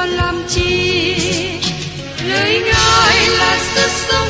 còn làm chi? Lời ngài là sức sống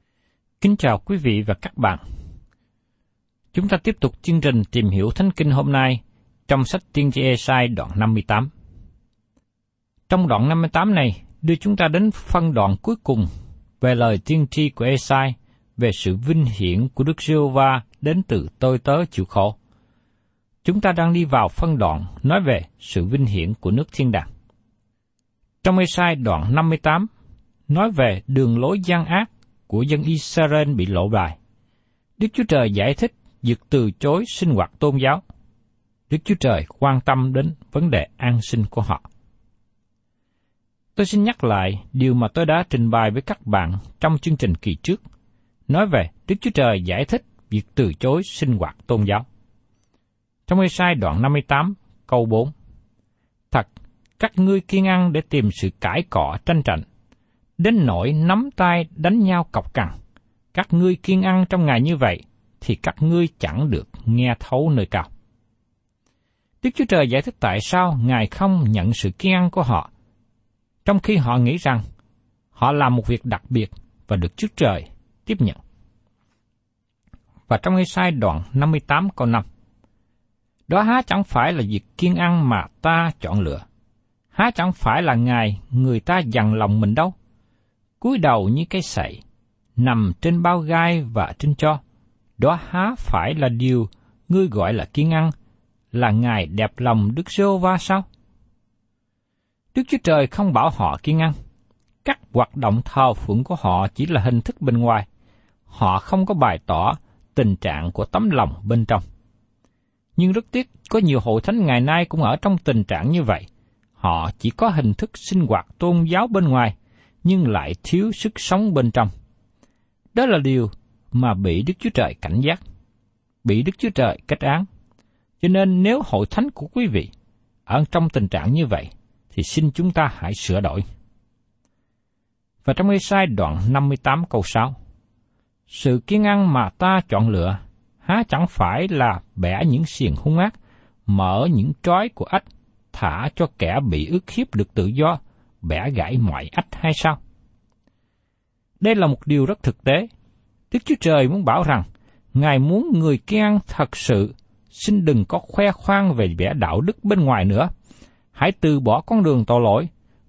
Kính chào quý vị và các bạn. Chúng ta tiếp tục chương trình tìm hiểu Thánh Kinh hôm nay trong sách Tiên tri Esai đoạn 58. Trong đoạn 58 này, đưa chúng ta đến phân đoạn cuối cùng về lời tiên tri của Esai về sự vinh hiển của Đức Giêsu va đến từ tôi tớ chịu khổ. Chúng ta đang đi vào phân đoạn nói về sự vinh hiển của nước thiên đàng. Trong Esai đoạn 58 nói về đường lối gian ác của dân Israel bị lộ bài. Đức Chúa Trời giải thích việc từ chối sinh hoạt tôn giáo. Đức Chúa Trời quan tâm đến vấn đề an sinh của họ. Tôi xin nhắc lại điều mà tôi đã trình bày với các bạn trong chương trình kỳ trước, nói về Đức Chúa Trời giải thích việc từ chối sinh hoạt tôn giáo. Trong Ê-sai đoạn 58, câu 4 Thật, các ngươi kiên ăn để tìm sự cãi cọ tranh trận, đến nỗi nắm tay đánh nhau cọc cằn. Các ngươi kiên ăn trong ngày như vậy, thì các ngươi chẳng được nghe thấu nơi cao. Đức Chúa Trời giải thích tại sao Ngài không nhận sự kiên ăn của họ, trong khi họ nghĩ rằng họ làm một việc đặc biệt và được Chúa Trời tiếp nhận. Và trong ngay sai đoạn 58 câu 5, đó há chẳng phải là việc kiên ăn mà ta chọn lựa, há chẳng phải là Ngài người ta dằn lòng mình đâu, cúi đầu như cái sậy, nằm trên bao gai và trên cho. Đó há phải là điều ngươi gọi là kiên ăn, là Ngài đẹp lòng Đức giê va sao? Đức Chúa Trời không bảo họ kiên ăn. Các hoạt động thờ phượng của họ chỉ là hình thức bên ngoài. Họ không có bày tỏ tình trạng của tấm lòng bên trong. Nhưng rất tiếc, có nhiều hội thánh ngày nay cũng ở trong tình trạng như vậy. Họ chỉ có hình thức sinh hoạt tôn giáo bên ngoài, nhưng lại thiếu sức sống bên trong. Đó là điều mà bị Đức Chúa Trời cảnh giác, bị Đức Chúa Trời kết án. Cho nên nếu hội thánh của quý vị ở trong tình trạng như vậy, thì xin chúng ta hãy sửa đổi. Và trong Ê-sai đoạn 58 câu 6, Sự kiên ăn mà ta chọn lựa, há chẳng phải là bẻ những xiềng hung ác, mở những trói của ách, thả cho kẻ bị ức hiếp được tự do, bẻ gãy mọi ách hay sao? Đây là một điều rất thực tế. Đức Chúa Trời muốn bảo rằng, Ngài muốn người kiên thật sự, xin đừng có khoe khoang về vẻ đạo đức bên ngoài nữa. Hãy từ bỏ con đường tội lỗi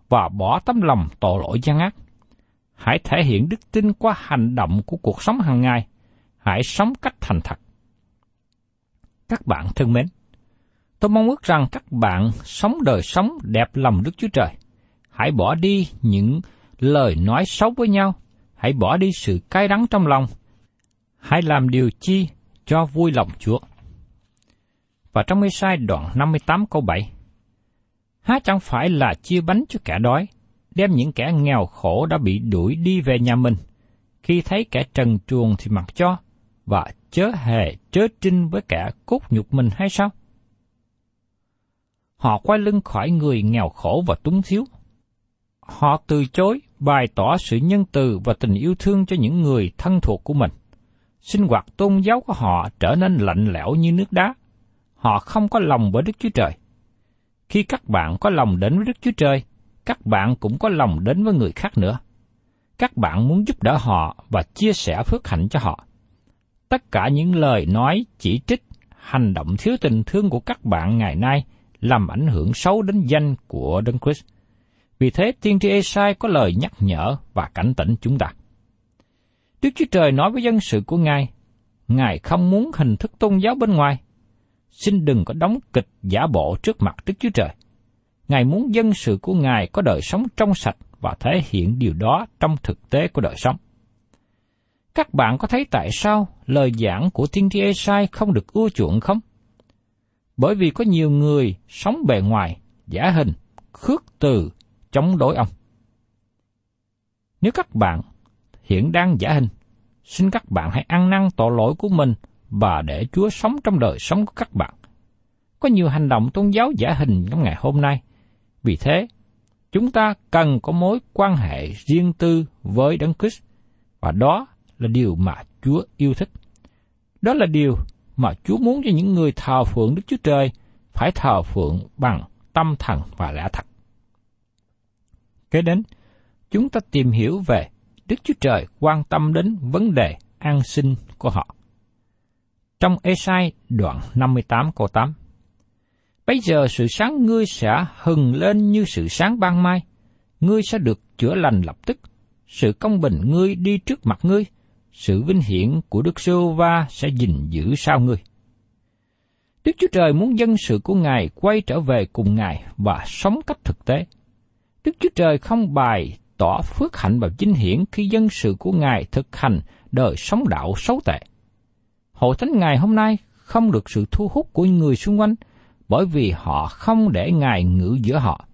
và bỏ tấm lòng tội lỗi gian ác. Hãy thể hiện đức tin qua hành động của cuộc sống hàng ngày. hãy sống cách thành thật. Các bạn thân mến, tôi mong ước rằng các bạn sống đời sống đẹp lòng Đức Chúa Trời. Hãy bỏ đi những lời nói xấu với nhau, hãy bỏ đi sự cay đắng trong lòng, hãy làm điều chi cho vui lòng Chúa. Và trong Ê-sai đoạn 58 câu 7, Há chẳng phải là chia bánh cho kẻ đói, đem những kẻ nghèo khổ đã bị đuổi đi về nhà mình, khi thấy kẻ trần truồng thì mặc cho, và chớ hề chớ trinh với kẻ cốt nhục mình hay sao? Họ quay lưng khỏi người nghèo khổ và túng thiếu. Họ từ chối bày tỏ sự nhân từ và tình yêu thương cho những người thân thuộc của mình. Sinh hoạt tôn giáo của họ trở nên lạnh lẽo như nước đá. Họ không có lòng với Đức Chúa Trời. Khi các bạn có lòng đến với Đức Chúa Trời, các bạn cũng có lòng đến với người khác nữa. Các bạn muốn giúp đỡ họ và chia sẻ phước hạnh cho họ. Tất cả những lời nói, chỉ trích, hành động thiếu tình thương của các bạn ngày nay làm ảnh hưởng xấu đến danh của Đấng Christ. Vì thế, tiên tri Esai có lời nhắc nhở và cảnh tỉnh chúng ta. Đức Chúa Trời nói với dân sự của Ngài, Ngài không muốn hình thức tôn giáo bên ngoài. Xin đừng có đóng kịch giả bộ trước mặt Đức Chúa Trời. Ngài muốn dân sự của Ngài có đời sống trong sạch và thể hiện điều đó trong thực tế của đời sống. Các bạn có thấy tại sao lời giảng của tiên tri Esai không được ưa chuộng không? Bởi vì có nhiều người sống bề ngoài, giả hình, khước từ, chống đối ông. Nếu các bạn hiện đang giả hình, xin các bạn hãy ăn năn tội lỗi của mình và để Chúa sống trong đời sống của các bạn. Có nhiều hành động tôn giáo giả hình trong ngày hôm nay. Vì thế, chúng ta cần có mối quan hệ riêng tư với Đấng Christ và đó là điều mà Chúa yêu thích. Đó là điều mà Chúa muốn cho những người thờ phượng Đức Chúa Trời phải thờ phượng bằng tâm thần và lẽ thật. Kế đến, chúng ta tìm hiểu về Đức Chúa Trời quan tâm đến vấn đề an sinh của họ. Trong Esai đoạn 58 câu 8 Bây giờ sự sáng ngươi sẽ hừng lên như sự sáng ban mai, ngươi sẽ được chữa lành lập tức, sự công bình ngươi đi trước mặt ngươi, sự vinh hiển của Đức Sô Va sẽ gìn giữ sau ngươi. Đức Chúa Trời muốn dân sự của Ngài quay trở về cùng Ngài và sống cách thực tế. Đức Chúa Trời không bày tỏ phước hạnh và vinh hiển khi dân sự của Ngài thực hành đời sống đạo xấu tệ. Hội thánh Ngài hôm nay không được sự thu hút của người xung quanh bởi vì họ không để Ngài ngự giữa họ.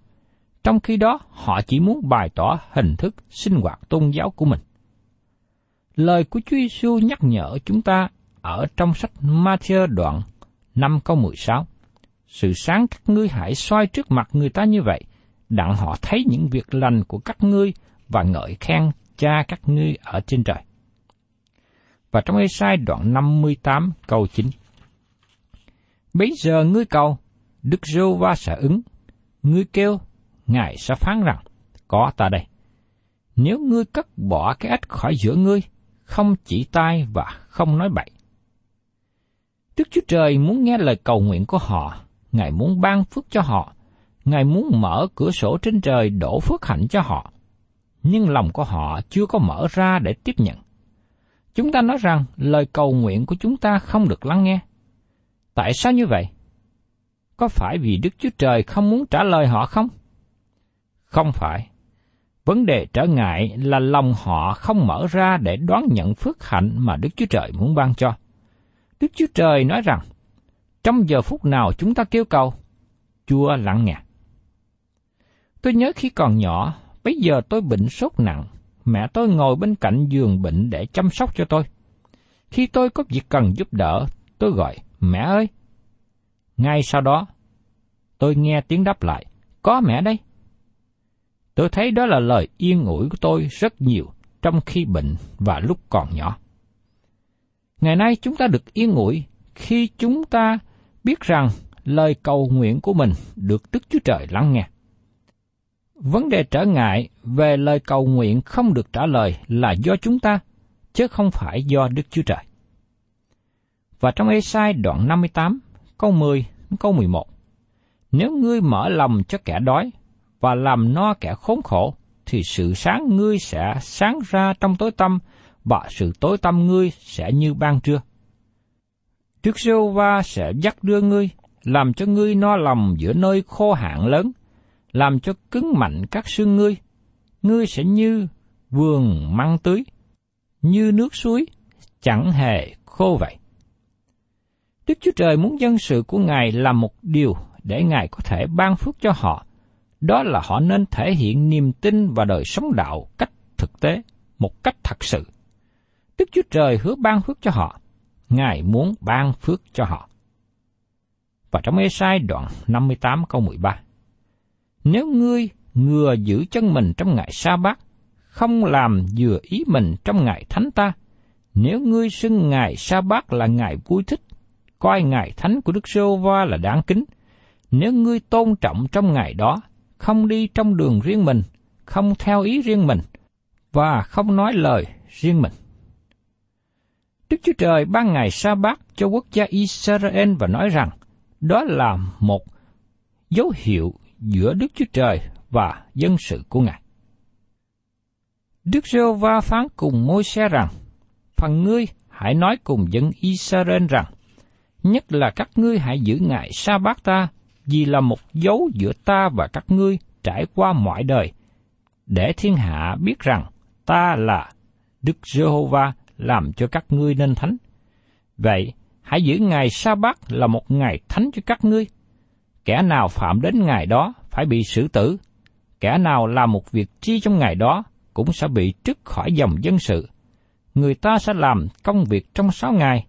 Trong khi đó, họ chỉ muốn bày tỏ hình thức sinh hoạt tôn giáo của mình. Lời của Chúa Giêsu nhắc nhở chúng ta ở trong sách Matthew đoạn 5 câu 16. Sự sáng các ngươi hãy soi trước mặt người ta như vậy, đặng họ thấy những việc lành của các ngươi và ngợi khen cha các ngươi ở trên trời. Và trong Ê-sai đoạn 58 câu 9. Bây giờ ngươi cầu, Đức Rô Va sẽ ứng. Ngươi kêu, Ngài sẽ phán rằng, có ta đây. Nếu ngươi cất bỏ cái ách khỏi giữa ngươi, không chỉ tai và không nói bậy. Đức Chúa Trời muốn nghe lời cầu nguyện của họ, Ngài muốn ban phước cho họ, Ngài muốn mở cửa sổ trên trời đổ phước hạnh cho họ, nhưng lòng của họ chưa có mở ra để tiếp nhận. Chúng ta nói rằng lời cầu nguyện của chúng ta không được lắng nghe. Tại sao như vậy? Có phải vì Đức Chúa Trời không muốn trả lời họ không? Không phải. Vấn đề trở ngại là lòng họ không mở ra để đón nhận phước hạnh mà Đức Chúa Trời muốn ban cho. Đức Chúa Trời nói rằng, trong giờ phút nào chúng ta kêu cầu, Chúa lắng nghe. Tôi nhớ khi còn nhỏ, bây giờ tôi bệnh sốt nặng, mẹ tôi ngồi bên cạnh giường bệnh để chăm sóc cho tôi. Khi tôi có việc cần giúp đỡ, tôi gọi, mẹ ơi! Ngay sau đó, tôi nghe tiếng đáp lại, có mẹ đây. Tôi thấy đó là lời yên ủi của tôi rất nhiều trong khi bệnh và lúc còn nhỏ. Ngày nay chúng ta được yên ủi khi chúng ta biết rằng lời cầu nguyện của mình được Đức Chúa Trời lắng nghe. Vấn đề trở ngại về lời cầu nguyện không được trả lời là do chúng ta, chứ không phải do Đức Chúa Trời. Và trong Ê-sai đoạn 58, câu 10, câu 11, Nếu ngươi mở lòng cho kẻ đói và làm no kẻ khốn khổ, thì sự sáng ngươi sẽ sáng ra trong tối tâm và sự tối tâm ngươi sẽ như ban trưa. Đức giê va sẽ dắt đưa ngươi, làm cho ngươi no lòng giữa nơi khô hạn lớn, làm cho cứng mạnh các xương ngươi. Ngươi sẽ như vườn măng tưới, như nước suối, chẳng hề khô vậy. Đức Chúa Trời muốn dân sự của Ngài làm một điều để Ngài có thể ban phước cho họ. Đó là họ nên thể hiện niềm tin và đời sống đạo cách thực tế, một cách thật sự. Đức Chúa Trời hứa ban phước cho họ. Ngài muốn ban phước cho họ. Và trong Ê-sai đoạn 58 câu 13. Nếu ngươi ngừa giữ chân mình trong ngày sa bát, không làm vừa ý mình trong ngày thánh ta, nếu ngươi xưng ngày sa bát là ngày vui thích, coi ngày thánh của Đức giê va là đáng kính, nếu ngươi tôn trọng trong ngày đó, không đi trong đường riêng mình, không theo ý riêng mình, và không nói lời riêng mình. Đức Chúa Trời ban ngày sa bát cho quốc gia Israel và nói rằng đó là một dấu hiệu giữa Đức Chúa Trời và dân sự của Ngài. Đức giê va phán cùng môi xe rằng, phần ngươi hãy nói cùng dân Israel rằng, nhất là các ngươi hãy giữ ngại sa bát ta, vì là một dấu giữa ta và các ngươi trải qua mọi đời, để thiên hạ biết rằng ta là Đức Giê-hô-va làm cho các ngươi nên thánh. Vậy, hãy giữ ngày sa bát là một ngày thánh cho các ngươi. Kẻ nào phạm đến ngày đó phải bị xử tử, kẻ nào làm một việc chi trong ngày đó cũng sẽ bị trứt khỏi dòng dân sự. Người ta sẽ làm công việc trong sáu ngày,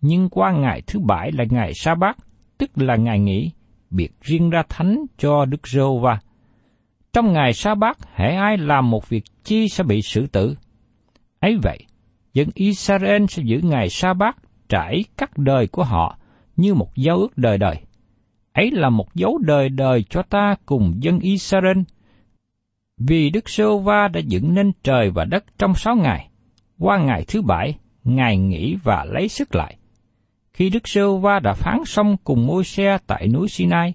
nhưng qua ngày thứ bảy là ngày sa bát, tức là ngày nghỉ, biệt riêng ra thánh cho Đức giê va Trong ngày sa bát, hễ ai làm một việc chi sẽ bị xử tử. ấy vậy, dân Israel sẽ giữ ngày sa bát trải các đời của họ như một giao ước đời đời. Ấy là một dấu đời đời cho ta cùng dân Israel. Vì Đức Sô Va đã dựng nên trời và đất trong sáu ngày, qua ngày thứ bảy, Ngài nghỉ và lấy sức lại. Khi Đức Sô Va đã phán xong cùng môi xe tại núi Sinai,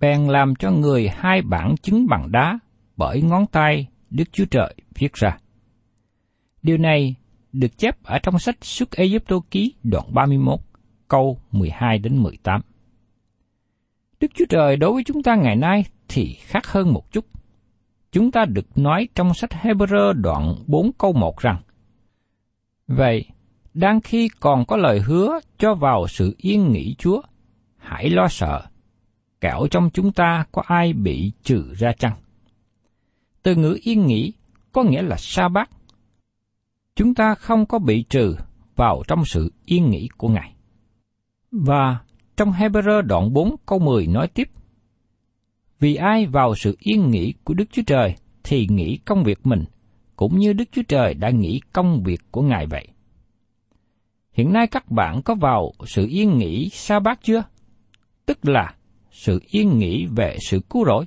bèn làm cho người hai bản chứng bằng đá bởi ngón tay Đức Chúa Trời viết ra. Điều này được chép ở trong sách Xuất Ai Tô Ký đoạn 31, câu 12 đến 18. Đức Chúa Trời đối với chúng ta ngày nay thì khác hơn một chút. Chúng ta được nói trong sách Hebrew đoạn 4 câu 1 rằng Vậy, đang khi còn có lời hứa cho vào sự yên nghỉ Chúa, hãy lo sợ, kẻo trong chúng ta có ai bị trừ ra chăng? Từ ngữ yên nghỉ có nghĩa là sa bát. Chúng ta không có bị trừ vào trong sự yên nghỉ của Ngài. Và trong Hebrew đoạn 4 câu 10 nói tiếp, Vì ai vào sự yên nghỉ của Đức Chúa Trời thì nghĩ công việc mình, cũng như Đức Chúa Trời đã nghĩ công việc của Ngài vậy. Hiện nay các bạn có vào sự yên nghỉ sa bát chưa? Tức là sự yên nghỉ về sự cứu rỗi.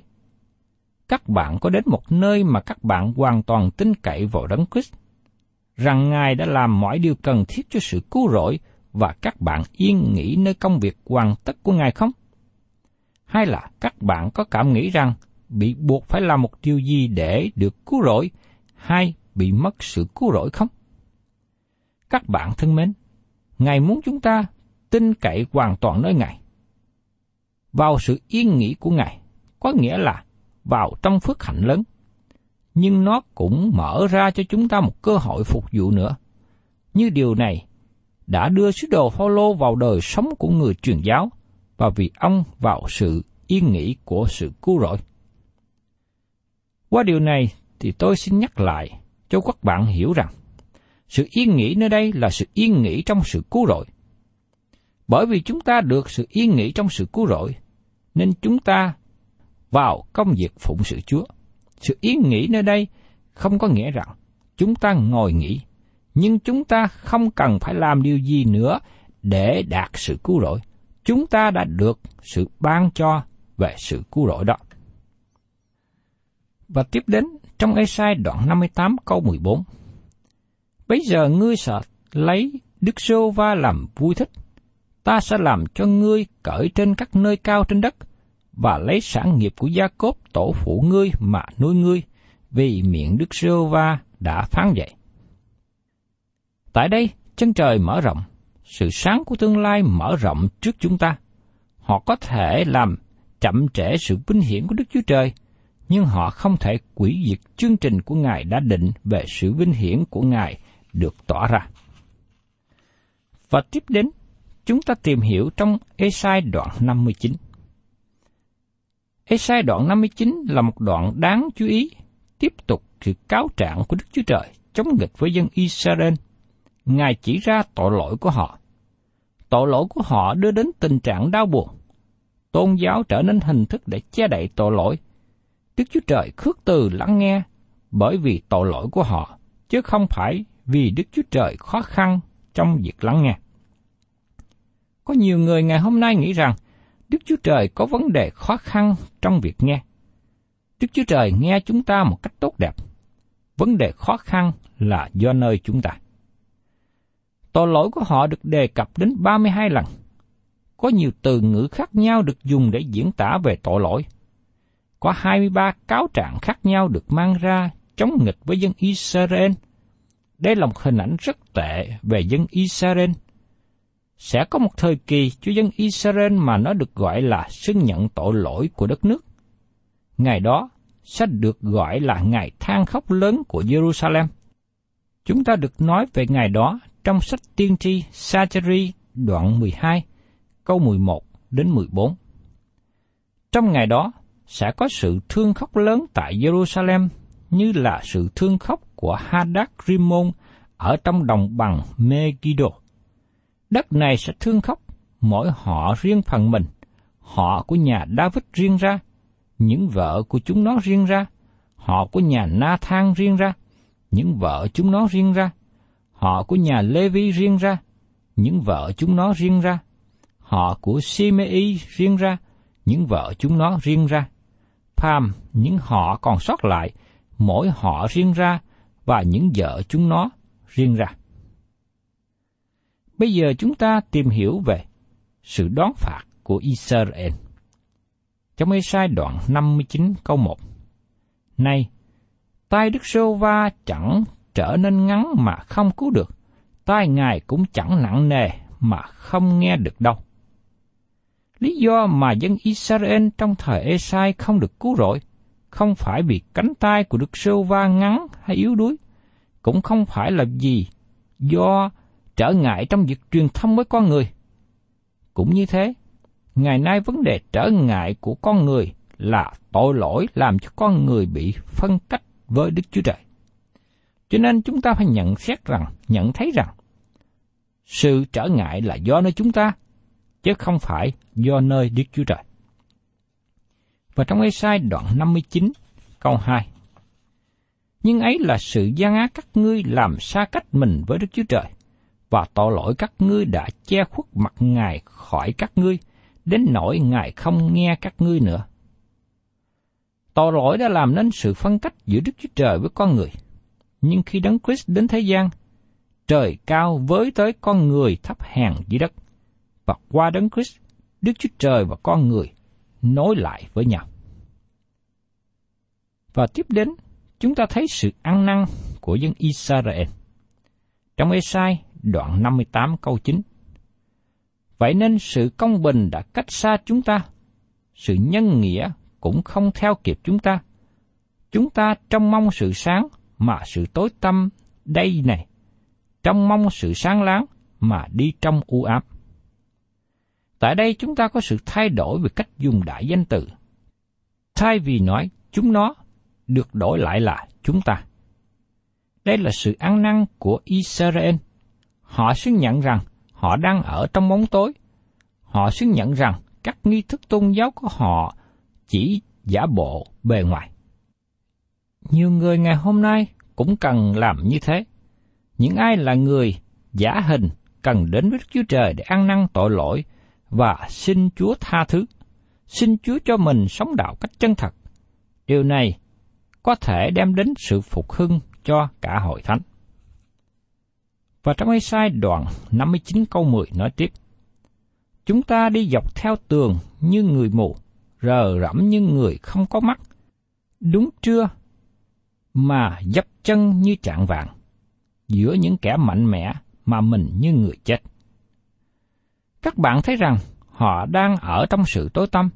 Các bạn có đến một nơi mà các bạn hoàn toàn tin cậy vào Đấng Christ, rằng Ngài đã làm mọi điều cần thiết cho sự cứu rỗi và các bạn yên nghỉ nơi công việc hoàn tất của Ngài không? Hay là các bạn có cảm nghĩ rằng bị buộc phải làm một điều gì để được cứu rỗi, hay bị mất sự cứu rỗi không? Các bạn thân mến, Ngài muốn chúng ta tin cậy hoàn toàn nơi Ngài. Vào sự yên nghỉ của Ngài, có nghĩa là vào trong phước hạnh lớn. Nhưng nó cũng mở ra cho chúng ta một cơ hội phục vụ nữa. Như điều này đã đưa sứ đồ Phaolô vào đời sống của người truyền giáo và vì ông vào sự yên nghỉ của sự cứu rỗi. Qua điều này thì tôi xin nhắc lại cho các bạn hiểu rằng sự yên nghỉ nơi đây là sự yên nghỉ trong sự cứu rỗi. Bởi vì chúng ta được sự yên nghỉ trong sự cứu rỗi, nên chúng ta vào công việc phụng sự Chúa. Sự yên nghỉ nơi đây không có nghĩa rằng chúng ta ngồi nghỉ, nhưng chúng ta không cần phải làm điều gì nữa để đạt sự cứu rỗi. Chúng ta đã được sự ban cho về sự cứu rỗi đó. Và tiếp đến trong Esai đoạn 58 câu 14. Bây giờ ngươi sợ lấy Đức Sô Va làm vui thích. Ta sẽ làm cho ngươi cởi trên các nơi cao trên đất, và lấy sản nghiệp của gia cốp tổ phụ ngươi mà nuôi ngươi, vì miệng Đức Sô Va đã phán vậy. Tại đây, chân trời mở rộng, sự sáng của tương lai mở rộng trước chúng ta. Họ có thể làm chậm trễ sự vinh hiển của Đức Chúa Trời, nhưng họ không thể quỷ diệt chương trình của Ngài đã định về sự vinh hiển của Ngài được tỏ ra. Và tiếp đến, chúng ta tìm hiểu trong Esai đoạn 59. Esai đoạn 59 là một đoạn đáng chú ý, tiếp tục sự cáo trạng của Đức Chúa Trời chống nghịch với dân Israel. Ngài chỉ ra tội lỗi của họ. Tội lỗi của họ đưa đến tình trạng đau buồn. Tôn giáo trở nên hình thức để che đậy tội lỗi. Đức Chúa Trời khước từ lắng nghe bởi vì tội lỗi của họ, chứ không phải vì Đức Chúa Trời khó khăn trong việc lắng nghe. Có nhiều người ngày hôm nay nghĩ rằng Đức Chúa Trời có vấn đề khó khăn trong việc nghe. Đức Chúa Trời nghe chúng ta một cách tốt đẹp. Vấn đề khó khăn là do nơi chúng ta. Tội lỗi của họ được đề cập đến 32 lần. Có nhiều từ ngữ khác nhau được dùng để diễn tả về tội lỗi. Có 23 cáo trạng khác nhau được mang ra chống nghịch với dân Israel. Đây là một hình ảnh rất tệ về dân Israel – sẽ có một thời kỳ cho dân Israel mà nó được gọi là xưng nhận tội lỗi của đất nước. Ngày đó sẽ được gọi là ngày than khóc lớn của Jerusalem. Chúng ta được nói về ngày đó trong sách tiên tri Sacheri đoạn 12, câu 11 đến 14. Trong ngày đó sẽ có sự thương khóc lớn tại Jerusalem như là sự thương khóc của Hadad Rimon ở trong đồng bằng Megiddo đất này sẽ thương khóc, mỗi họ riêng phần mình, họ của nhà David riêng ra, những vợ của chúng nó riêng ra, họ của nhà Na Thang riêng ra, những vợ chúng nó riêng ra, họ của nhà Lê Vi riêng ra, những vợ chúng nó riêng ra, họ của Simei riêng ra, những vợ chúng nó riêng ra. Pham, những họ còn sót lại, mỗi họ riêng ra, và những vợ chúng nó riêng ra. Bây giờ chúng ta tìm hiểu về sự đón phạt của Israel. Trong Ê-sai đoạn 59 câu 1 Này, tay Đức Sô Va chẳng trở nên ngắn mà không cứu được, tai Ngài cũng chẳng nặng nề mà không nghe được đâu. Lý do mà dân Israel trong thời Esai không được cứu rỗi, không phải vì cánh tay của Đức Sô Va ngắn hay yếu đuối, cũng không phải là gì do trở ngại trong việc truyền thông với con người. Cũng như thế, ngày nay vấn đề trở ngại của con người là tội lỗi làm cho con người bị phân cách với Đức Chúa Trời. Cho nên chúng ta phải nhận xét rằng, nhận thấy rằng, sự trở ngại là do nơi chúng ta, chứ không phải do nơi Đức Chúa Trời. Và trong Ê-sai đoạn 59, câu 2, Nhưng ấy là sự gian ác các ngươi làm xa cách mình với Đức Chúa Trời, và tội lỗi các ngươi đã che khuất mặt Ngài khỏi các ngươi, đến nỗi Ngài không nghe các ngươi nữa. Tội lỗi đã làm nên sự phân cách giữa Đức Chúa Trời với con người. Nhưng khi Đấng Christ đến thế gian, trời cao với tới con người thấp hèn dưới đất, và qua Đấng Christ, Đức Chúa Trời và con người nối lại với nhau. Và tiếp đến, chúng ta thấy sự ăn năn của dân Israel. Trong Esai đoạn 58 câu 9. Vậy nên sự công bình đã cách xa chúng ta, sự nhân nghĩa cũng không theo kịp chúng ta. Chúng ta trông mong sự sáng mà sự tối tăm đây này, trong mong sự sáng láng mà đi trong u ám. Tại đây chúng ta có sự thay đổi về cách dùng đại danh từ. Thay vì nói chúng nó, được đổi lại là chúng ta. Đây là sự ăn năn của Israel – Họ xứng nhận rằng họ đang ở trong bóng tối. Họ xứng nhận rằng các nghi thức tôn giáo của họ chỉ giả bộ bề ngoài. Nhiều người ngày hôm nay cũng cần làm như thế. Những ai là người giả hình cần đến với Đức Chúa Trời để ăn năn tội lỗi và xin Chúa tha thứ. Xin Chúa cho mình sống đạo cách chân thật. Điều này có thể đem đến sự phục hưng cho cả hội thánh. Và trong Ê-sai đoạn 59 câu 10 nói tiếp, Chúng ta đi dọc theo tường như người mù, rờ rẫm như người không có mắt. Đúng trưa, mà dấp chân như trạng vàng. giữa những kẻ mạnh mẽ mà mình như người chết. Các bạn thấy rằng họ đang ở trong sự tối tăm,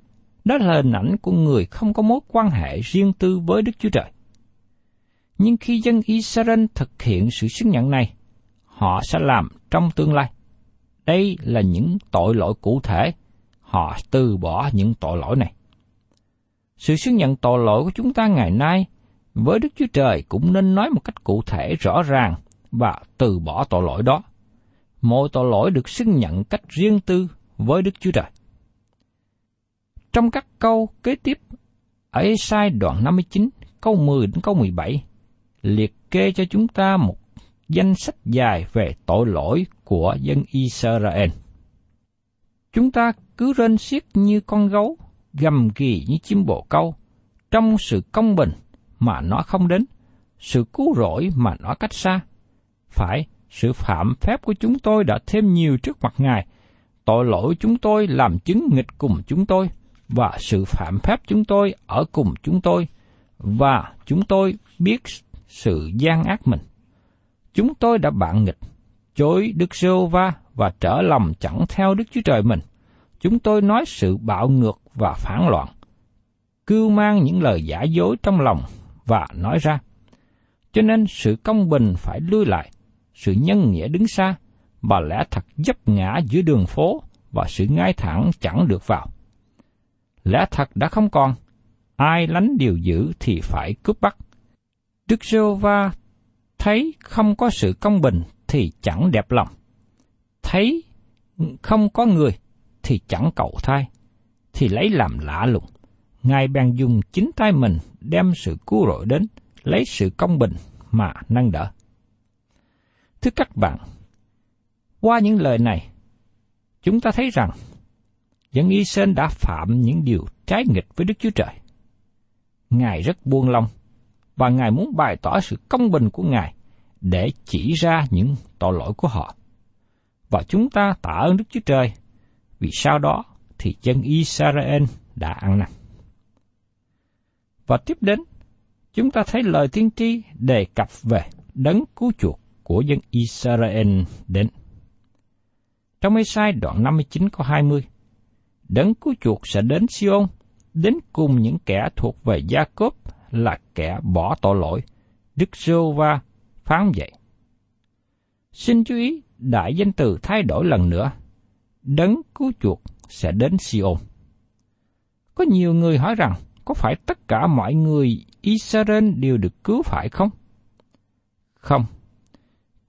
đó là hình ảnh của người không có mối quan hệ riêng tư với Đức Chúa Trời. Nhưng khi dân Israel thực hiện sự xưng nhận này, họ sẽ làm trong tương lai. Đây là những tội lỗi cụ thể, họ từ bỏ những tội lỗi này. Sự xưng nhận tội lỗi của chúng ta ngày nay với Đức Chúa Trời cũng nên nói một cách cụ thể rõ ràng và từ bỏ tội lỗi đó. Mỗi tội lỗi được xưng nhận cách riêng tư với Đức Chúa Trời. Trong các câu kế tiếp, ở Esai đoạn 59, câu 10 đến câu 17, liệt kê cho chúng ta một danh sách dài về tội lỗi của dân Israel. Chúng ta cứ rên xiết như con gấu, gầm ghì như chim bồ câu, trong sự công bình mà nó không đến, sự cứu rỗi mà nó cách xa. Phải, sự phạm phép của chúng tôi đã thêm nhiều trước mặt Ngài, tội lỗi chúng tôi làm chứng nghịch cùng chúng tôi, và sự phạm phép chúng tôi ở cùng chúng tôi, và chúng tôi biết sự gian ác mình. Chúng tôi đã bạn nghịch, chối Đức giê Va và trở lòng chẳng theo Đức Chúa Trời mình. Chúng tôi nói sự bạo ngược và phản loạn, cưu mang những lời giả dối trong lòng và nói ra. Cho nên sự công bình phải lui lại, sự nhân nghĩa đứng xa, và lẽ thật dấp ngã giữa đường phố và sự ngay thẳng chẳng được vào. Lẽ thật đã không còn, ai lánh điều dữ thì phải cướp bắt. Đức giê va thấy không có sự công bình thì chẳng đẹp lòng. Thấy không có người thì chẳng cầu thai, thì lấy làm lạ lùng. Ngài bèn dùng chính tay mình đem sự cứu rỗi đến, lấy sự công bình mà nâng đỡ. Thưa các bạn, qua những lời này, chúng ta thấy rằng dân Y sên đã phạm những điều trái nghịch với Đức Chúa Trời. Ngài rất buông lòng và Ngài muốn bày tỏ sự công bình của Ngài để chỉ ra những tội lỗi của họ. Và chúng ta tạ ơn Đức Chúa Trời vì sau đó thì dân Israel đã ăn năn. Và tiếp đến, chúng ta thấy lời tiên tri đề cập về đấng cứu chuộc của dân Israel đến. Trong Ê-sai đoạn 59 câu 20, đấng cứu chuộc sẽ đến Siôn, đến cùng những kẻ thuộc về Gia Cốp là kẻ bỏ tội lỗi. Đức Sô va phán vậy. Xin chú ý, đại danh từ thay đổi lần nữa. Đấng cứu chuộc sẽ đến Siôn. Có nhiều người hỏi rằng, có phải tất cả mọi người Israel đều được cứu phải không? Không.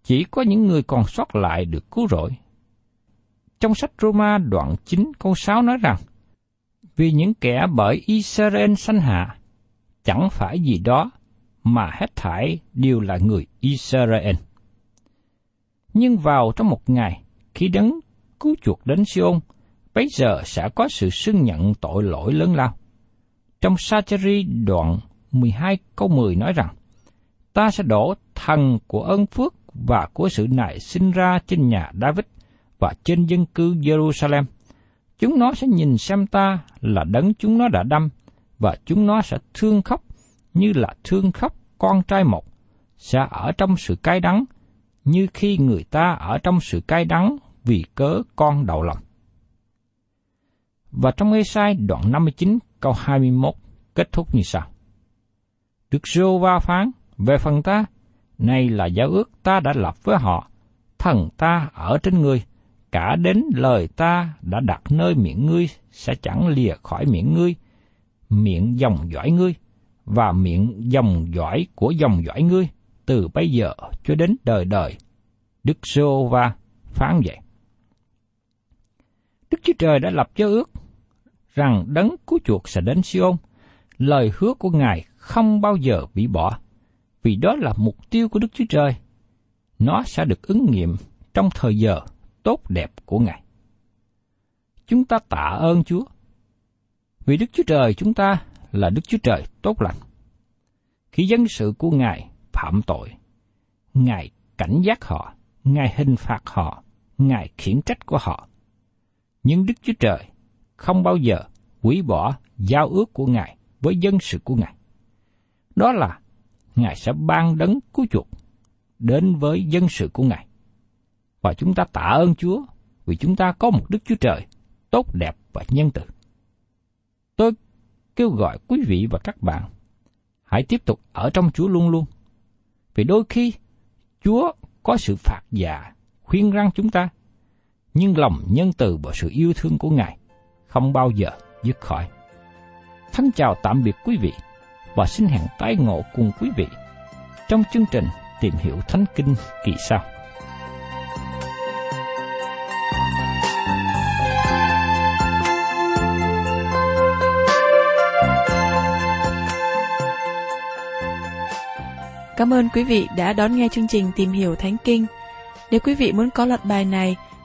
Chỉ có những người còn sót lại được cứu rỗi. Trong sách Roma đoạn 9 câu 6 nói rằng, Vì những kẻ bởi Israel sanh hạ, chẳng phải gì đó mà hết thảy đều là người Israel. Nhưng vào trong một ngày, khi đấng cứu chuộc đến Siôn, bấy giờ sẽ có sự xưng nhận tội lỗi lớn lao. Trong Sacheri đoạn 12 câu 10 nói rằng, Ta sẽ đổ thần của ơn phước và của sự nại sinh ra trên nhà David và trên dân cư Jerusalem. Chúng nó sẽ nhìn xem ta là đấng chúng nó đã đâm, và chúng nó sẽ thương khóc như là thương khóc con trai một, sẽ ở trong sự cay đắng, như khi người ta ở trong sự cay đắng vì cớ con đầu lòng. Và trong Ê-sai đoạn 59 câu 21 kết thúc như sau. Đức Rô Va phán, về phần ta, này là giáo ước ta đã lập với họ, thần ta ở trên ngươi, cả đến lời ta đã đặt nơi miệng ngươi sẽ chẳng lìa khỏi miệng ngươi, miệng dòng dõi ngươi, và miệng dòng dõi của dòng dõi ngươi, từ bây giờ cho đến đời đời. Đức Sô Va phán vậy. Đức Chúa Trời đã lập giáo ước rằng đấng cứu chuộc sẽ đến Siôn. Lời hứa của Ngài không bao giờ bị bỏ, vì đó là mục tiêu của Đức Chúa Trời. Nó sẽ được ứng nghiệm trong thời giờ tốt đẹp của Ngài. Chúng ta tạ ơn Chúa, vì Đức Chúa Trời chúng ta là Đức Chúa Trời tốt lành. Khi dân sự của Ngài phạm tội, Ngài cảnh giác họ, Ngài hình phạt họ, Ngài khiển trách của họ. Nhưng Đức Chúa Trời không bao giờ hủy bỏ giao ước của Ngài với dân sự của Ngài. Đó là Ngài sẽ ban đấng cứu chuộc đến với dân sự của Ngài. Và chúng ta tạ ơn Chúa vì chúng ta có một Đức Chúa Trời tốt đẹp và nhân từ. Tôi kêu gọi quý vị và các bạn hãy tiếp tục ở trong Chúa luôn luôn. Vì đôi khi Chúa có sự phạt dạ, khuyên răng chúng ta, nhưng lòng nhân từ và sự yêu thương của Ngài không bao giờ dứt khỏi. Thánh chào tạm biệt quý vị và xin hẹn tái ngộ cùng quý vị trong chương trình Tìm hiểu Thánh Kinh kỳ sau. Cảm ơn quý vị đã đón nghe chương trình Tìm hiểu Thánh Kinh. Nếu quý vị muốn có loạt bài này,